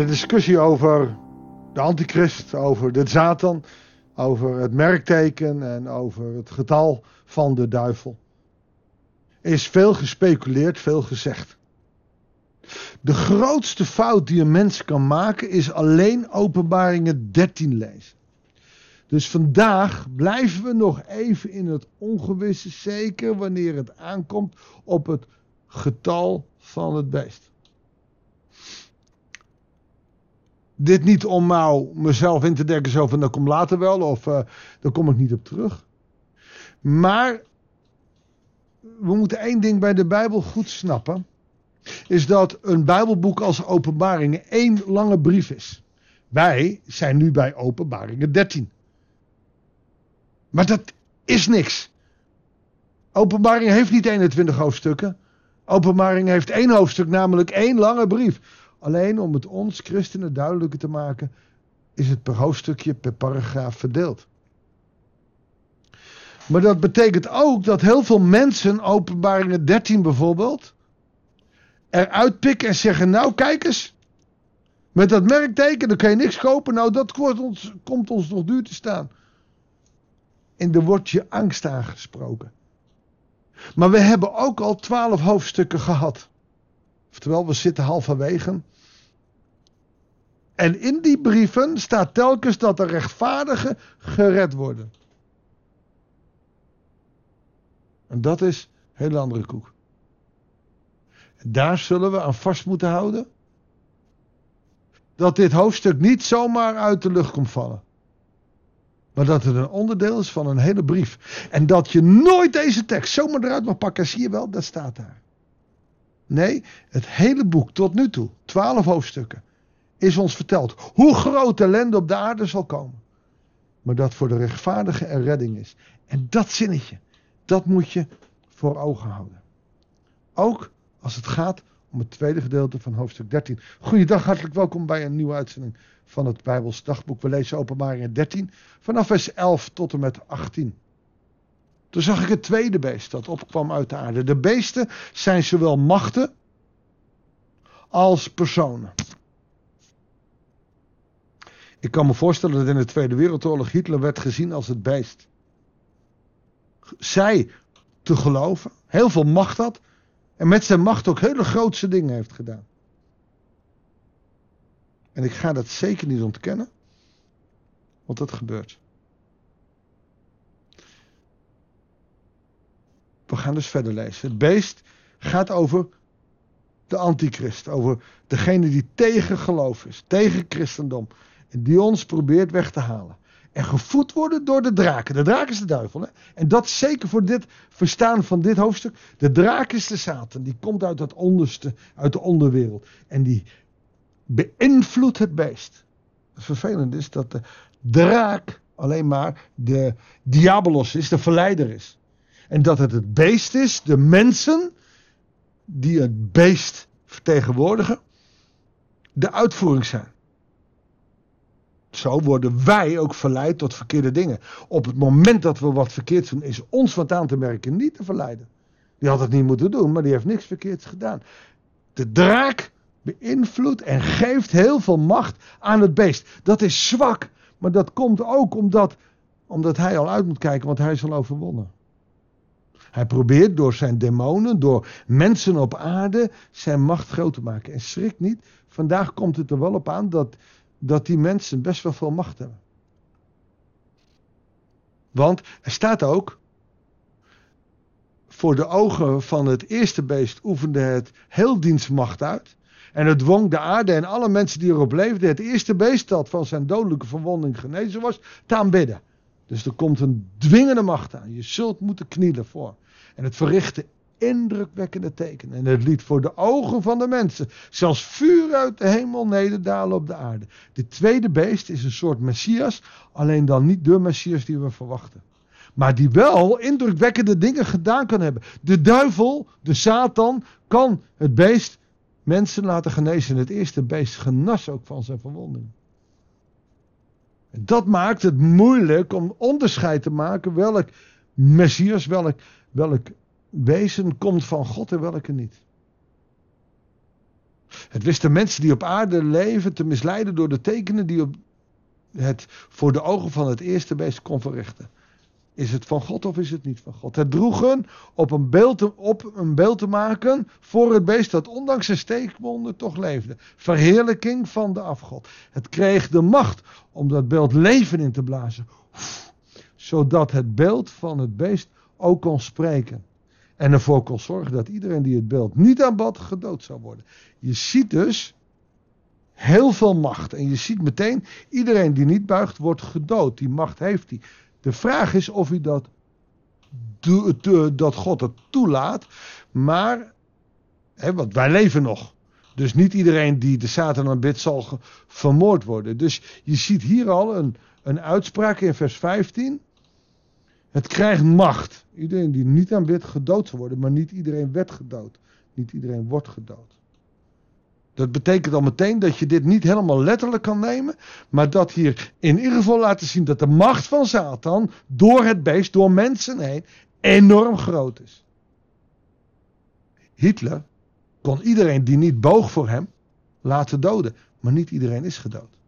de discussie over de antichrist, over de Satan, over het merkteken en over het getal van de duivel, is veel gespeculeerd, veel gezegd. De grootste fout die een mens kan maken is alleen Openbaringen 13 lezen. Dus vandaag blijven we nog even in het ongewisse, zeker wanneer het aankomt op het getal van het beest. Dit niet om nou mezelf in te denken zo van dat komt later wel of uh, daar kom ik niet op terug. Maar we moeten één ding bij de Bijbel goed snappen. Is dat een Bijbelboek als openbaringen één lange brief is. Wij zijn nu bij openbaringen 13. Maar dat is niks. Openbaring heeft niet 21 hoofdstukken. Openbaring heeft één hoofdstuk, namelijk één lange brief. Alleen om het ons christenen duidelijker te maken, is het per hoofdstukje, per paragraaf verdeeld. Maar dat betekent ook dat heel veel mensen, openbaringen 13 bijvoorbeeld, eruit pikken en zeggen: Nou, kijk eens, met dat merkteken, dan kan je niks kopen. Nou, dat ons, komt ons nog duur te staan. En er wordt je angst aangesproken. Maar we hebben ook al twaalf hoofdstukken gehad. Oftewel, we zitten halverwege. En in die brieven staat telkens dat de rechtvaardigen gered worden. En dat is een hele andere koek. Daar zullen we aan vast moeten houden. Dat dit hoofdstuk niet zomaar uit de lucht komt vallen. Maar dat het een onderdeel is van een hele brief. En dat je nooit deze tekst zomaar eruit mag pakken. Zie je wel, dat staat daar. Nee, het hele boek tot nu toe, twaalf hoofdstukken, is ons verteld hoe groot ellende op de aarde zal komen. Maar dat voor de rechtvaardige er redding is. En dat zinnetje, dat moet je voor ogen houden. Ook als het gaat om het tweede gedeelte van hoofdstuk 13. Goeiedag, hartelijk welkom bij een nieuwe uitzending van het Bijbels dagboek. We lezen openbaringen 13 vanaf vers 11 tot en met 18. Toen zag ik het tweede beest dat opkwam uit de aarde. De beesten zijn zowel machten als personen. Ik kan me voorstellen dat in de Tweede Wereldoorlog Hitler werd gezien als het beest. Zij te geloven, heel veel macht had en met zijn macht ook hele grootse dingen heeft gedaan. En ik ga dat zeker niet ontkennen, want dat gebeurt. We gaan dus verder lezen. Het beest gaat over de antichrist, over degene die tegen geloof is, tegen christendom. En die ons probeert weg te halen. En gevoed worden door de draken. De draak is de duivel. Hè? En dat zeker voor dit verstaan van dit hoofdstuk. De draak is de Satan. Die komt uit het onderste, uit de onderwereld. En die beïnvloedt het beest. Het vervelende is dat de draak alleen maar de diabolos is, de verleider is. En dat het het beest is, de mensen die het beest vertegenwoordigen, de uitvoering zijn. Zo worden wij ook verleid tot verkeerde dingen. Op het moment dat we wat verkeerd doen, is ons wat aan te merken niet te verleiden. Die had het niet moeten doen, maar die heeft niks verkeerds gedaan. De draak beïnvloedt en geeft heel veel macht aan het beest. Dat is zwak, maar dat komt ook omdat, omdat hij al uit moet kijken, want hij is al overwonnen. Hij probeert door zijn demonen, door mensen op aarde, zijn macht groot te maken. En schrik niet, vandaag komt het er wel op aan dat, dat die mensen best wel veel macht hebben. Want er staat ook, voor de ogen van het eerste beest oefende het heel dienstmacht uit. En het dwong de aarde en alle mensen die erop leefden, het eerste beest dat van zijn dodelijke verwonding genezen was, te aanbidden. Dus er komt een dwingende macht aan. Je zult moeten knielen voor. En het verrichtte indrukwekkende tekenen. En het liet voor de ogen van de mensen zelfs vuur uit de hemel nederdalen op de aarde. De tweede beest is een soort messias, alleen dan niet de messias die we verwachten. Maar die wel indrukwekkende dingen gedaan kan hebben. De duivel, de Satan, kan het beest mensen laten genezen. Het eerste beest genas ook van zijn verwonding. Dat maakt het moeilijk om onderscheid te maken welk Messias, welk, welk wezen komt van God en welke niet. Het wist de mensen die op aarde leven te misleiden door de tekenen die op het voor de ogen van het eerste beest kon verrichten. Is het van God of is het niet van God? Het droegen op een beeld te, op een beeld te maken voor het beest dat ondanks zijn steekwonden toch leefde. Verheerlijking van de afgod. Het kreeg de macht om dat beeld leven in te blazen. Zodat het beeld van het beest ook kon spreken. En ervoor kon zorgen dat iedereen die het beeld niet aanbad gedood zou worden. Je ziet dus heel veel macht. En je ziet meteen, iedereen die niet buigt wordt gedood. Die macht heeft hij. De vraag is of hij dat, dat God het toelaat. Maar, hè, want wij leven nog. Dus niet iedereen die de Satan aanbidt zal vermoord worden. Dus je ziet hier al een, een uitspraak in vers 15. Het krijgt macht. Iedereen die niet aanbidt gedood zal worden. Maar niet iedereen werd gedood. Niet iedereen wordt gedood. Dat betekent al meteen dat je dit niet helemaal letterlijk kan nemen, maar dat hier in ieder geval laten zien dat de macht van Satan door het beest, door mensen heen, enorm groot is. Hitler kon iedereen die niet boog voor hem laten doden, maar niet iedereen is gedood.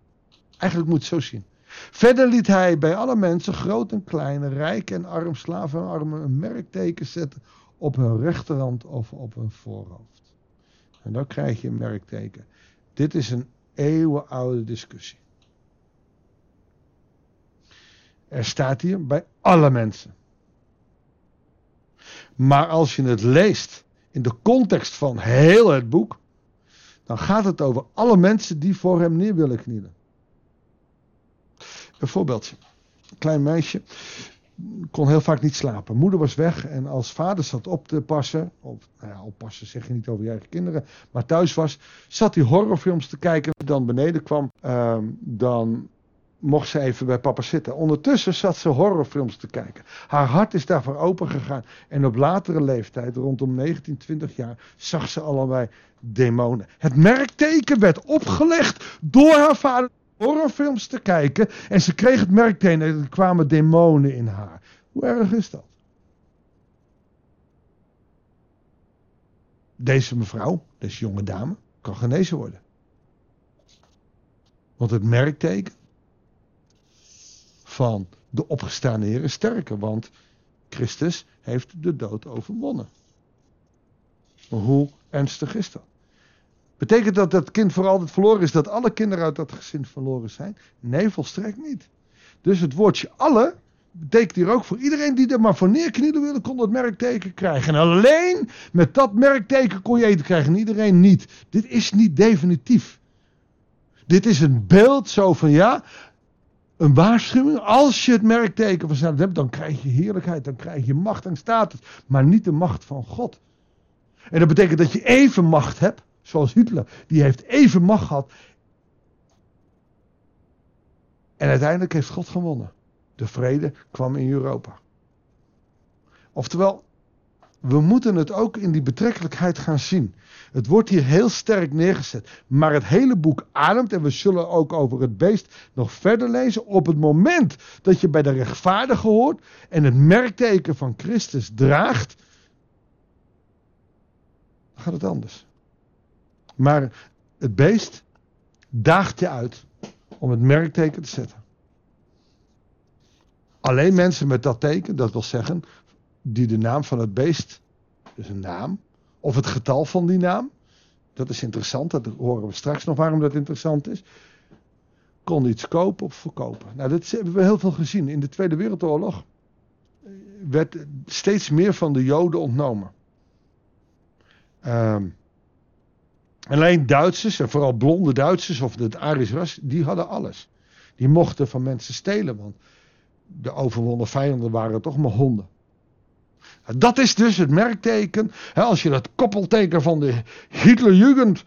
Eigenlijk moet het zo zien. Verder liet hij bij alle mensen, groot en klein, rijk en arm, slaven en armen, een merkteken zetten op hun rechterhand of op hun voorhoofd. En dan krijg je een merkteken. Dit is een eeuwenoude discussie. Er staat hier bij alle mensen. Maar als je het leest in de context van heel het boek, dan gaat het over alle mensen die voor hem neer willen knielen. Een voorbeeldje. Een klein meisje kon heel vaak niet slapen. Moeder was weg en als vader zat op te passen, of nou ja, oppassen zeg je niet over je eigen kinderen, maar thuis was, zat hij horrorfilms te kijken. Dan beneden kwam, ehm, dan mocht ze even bij papa zitten. Ondertussen zat ze horrorfilms te kijken. Haar hart is daarvoor open gegaan. En op latere leeftijd, rondom 19, 20 jaar, zag ze allebei demonen. Het merkteken werd opgelegd door haar vader horrorfilms te kijken. En ze kreeg het merkteken en er kwamen demonen in haar. Hoe erg is dat? Deze mevrouw, deze jonge dame, kan genezen worden. Want het merkteken van de opgestaande Heer is sterker. Want Christus heeft de dood overwonnen. Hoe ernstig is dat? Betekent dat dat kind voor altijd verloren is, dat alle kinderen uit dat gezin verloren zijn? Nee, volstrekt niet. Dus het woordje alle betekent hier ook voor iedereen die er maar voor neerknielen wilde, kon dat merkteken krijgen. En alleen met dat merkteken kon je eten krijgen. iedereen niet. Dit is niet definitief. Dit is een beeld zo van ja, een waarschuwing. Als je het merkteken van hebt, dan krijg je heerlijkheid, dan krijg je macht en status. Maar niet de macht van God. En dat betekent dat je even macht hebt Zoals Hitler. Die heeft even macht gehad. En uiteindelijk heeft God gewonnen. De vrede kwam in Europa. Oftewel, we moeten het ook in die betrekkelijkheid gaan zien. Het wordt hier heel sterk neergezet. Maar het hele boek ademt, en we zullen ook over het beest nog verder lezen. Op het moment dat je bij de rechtvaardige hoort en het merkteken van Christus draagt, dan gaat het anders. Maar het beest daagt je uit om het merkteken te zetten. Alleen mensen met dat teken, dat wil zeggen, die de naam van het beest, dus een naam, of het getal van die naam, dat is interessant, dat horen we straks nog waarom dat interessant is, kon iets kopen of verkopen. Nou, dat hebben we heel veel gezien. In de Tweede Wereldoorlog werd steeds meer van de Joden ontnomen. Um, Alleen Duitsers, en vooral blonde Duitsers of het Arisch ras, die hadden alles. Die mochten van mensen stelen, want de overwonnen vijanden waren toch maar honden. Dat is dus het merkteken. Als je dat koppelteken van de Hitlerjugend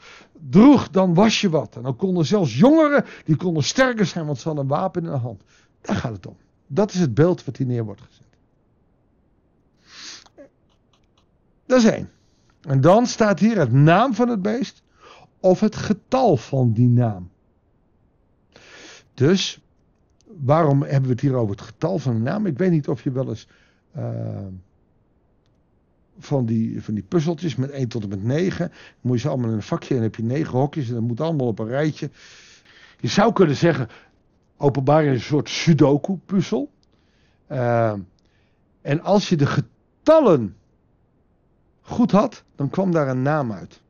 droeg, dan was je wat. En dan konden zelfs jongeren, die konden sterker zijn, want ze hadden een wapen in de hand. Daar gaat het om. Dat is het beeld wat hier neer wordt gezet. Dat is één. En dan staat hier het naam van het beest of het getal van die naam. Dus, waarom hebben we het hier over het getal van een naam? Ik weet niet of je wel eens uh, van die, van die puzzeltjes met 1 tot en met 9. Dan moet je ze allemaal in een vakje en heb je 9 hokjes en dat moet allemaal op een rijtje. Je zou kunnen zeggen, openbaring is een soort sudoku-puzzel. Uh, en als je de getallen goed had, dan kwam daar een naam uit.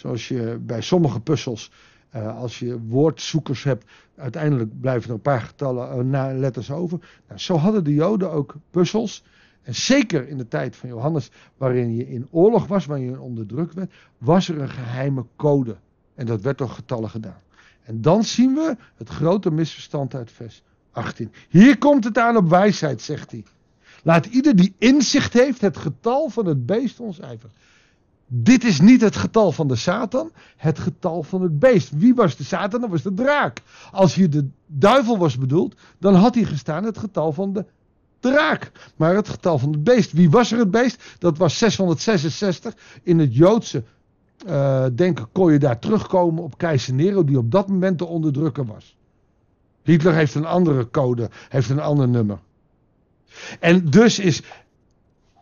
Zoals je bij sommige puzzels, uh, als je woordzoekers hebt, uiteindelijk blijven er een paar getallen, uh, letters over. Nou, zo hadden de Joden ook puzzels. En zeker in de tijd van Johannes, waarin je in oorlog was, waarin je onder druk werd, was er een geheime code. En dat werd door getallen gedaan. En dan zien we het grote misverstand uit vers 18. Hier komt het aan op wijsheid, zegt hij. Laat ieder die inzicht heeft het getal van het beest ontcijferen. Dit is niet het getal van de Satan, het getal van het beest. Wie was de Satan? Dat was de draak. Als hier de duivel was bedoeld, dan had hier gestaan het getal van de draak. Maar het getal van het beest. Wie was er het beest? Dat was 666. In het Joodse uh, denken kon je daar terugkomen op keizer Nero, die op dat moment de onderdrukker was. Hitler heeft een andere code, heeft een ander nummer. En dus is,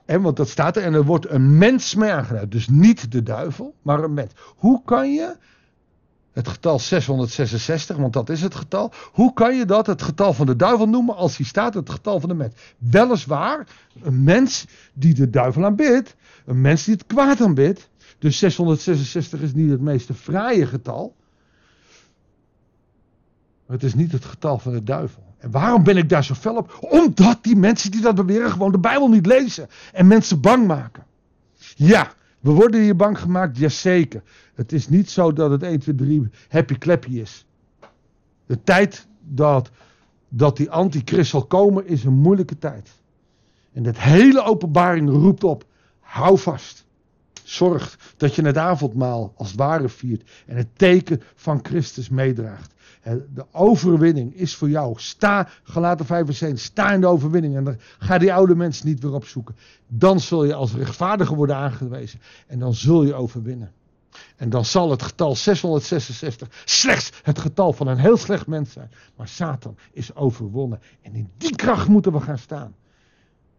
hè, want dat staat er, en er wordt een mens mee aangeduid. Dus niet de duivel, maar een mens. Hoe kan je het getal 666, want dat is het getal. Hoe kan je dat het getal van de duivel noemen als hier staat het getal van de mens? Weliswaar, een mens die de duivel aanbidt, een mens die het kwaad aanbidt. Dus 666 is niet het meest fraaie getal. Het is niet het getal van de duivel. En waarom ben ik daar zo fel op? Omdat die mensen die dat beweren gewoon de Bijbel niet lezen. En mensen bang maken. Ja, we worden hier bang gemaakt, jazeker. Het is niet zo dat het 1, 2, 3 happy clappy is. De tijd dat, dat die antichrist zal komen is een moeilijke tijd. En dat hele openbaring roept op, hou vast. Zorg dat je het avondmaal als het ware viert en het teken van Christus meedraagt. De overwinning is voor jou. Sta, gelaten 75, sta in de overwinning. En dan ga die oude mensen niet weer opzoeken. Dan zul je als rechtvaardiger worden aangewezen. En dan zul je overwinnen. En dan zal het getal 666 slechts het getal van een heel slecht mens zijn. Maar Satan is overwonnen. En in die kracht moeten we gaan staan.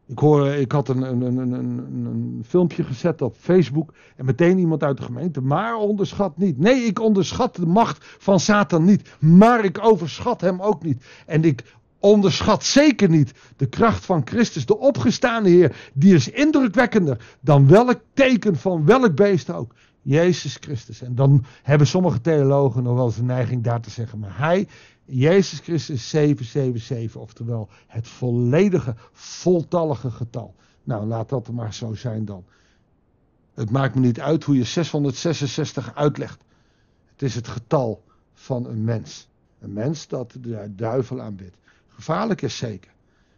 Ik, hoor, ik had een, een, een, een, filmpje gezet op Facebook en meteen iemand uit de gemeente. Maar onderschat niet. Nee, ik onderschat de macht van Satan niet. Maar ik overschat hem ook niet. En ik onderschat zeker niet de kracht van Christus, de opgestaande Heer. Die is indrukwekkender dan welk teken van welk beest ook. Jezus Christus. En dan hebben sommige theologen nog wel eens een neiging daar te zeggen. Maar hij Jezus Christus 777, oftewel het volledige, voltallige getal. Nou, laat dat maar zo zijn dan. Het maakt me niet uit hoe je 666 uitlegt. Het is het getal van een mens. Een mens dat de duivel aanbidt. Gevaarlijk is zeker.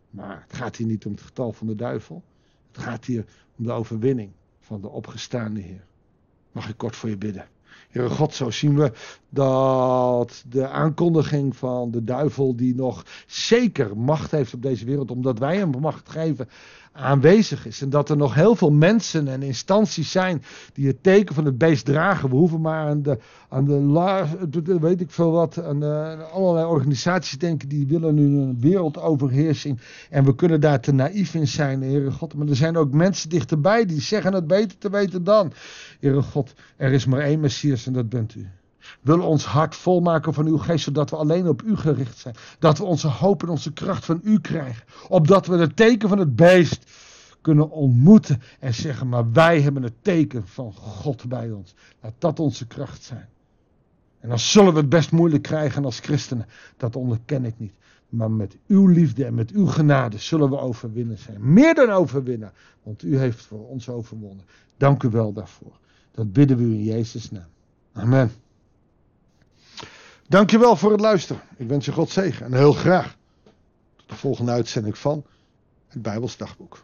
Maar het gaat hier niet om het getal van de duivel. Het gaat hier om de overwinning van de opgestaande Heer. Mag ik kort voor je bidden? Heere God, zo zien we dat de aankondiging van de duivel, die nog zeker macht heeft op deze wereld, omdat wij hem macht geven, aanwezig is. En dat er nog heel veel mensen en instanties zijn die het teken van het beest dragen. We hoeven maar aan de, aan de weet ik veel wat, aan allerlei organisaties denken die willen nu een wereldoverheersing. En we kunnen daar te naïef in zijn, Heere God. Maar er zijn ook mensen dichterbij die zeggen het beter te weten dan. Heere God, er is maar één Messias en dat bent u. Wil ons hart volmaken van uw geest, zodat we alleen op u gericht zijn. Dat we onze hoop en onze kracht van u krijgen. Opdat we het teken van het beest kunnen ontmoeten en zeggen, maar wij hebben het teken van God bij ons. Laat dat onze kracht zijn. En dan zullen we het best moeilijk krijgen als christenen. Dat onderken ik niet. Maar met uw liefde en met uw genade zullen we overwinnen zijn. Meer dan overwinnen. Want u heeft voor ons overwonnen. Dank u wel daarvoor. Dat bidden we u in Jezus' naam. Amen. Dankjewel voor het luisteren. Ik wens je God zegen en heel graag tot de volgende uitzending van het Bijbels Dagboek.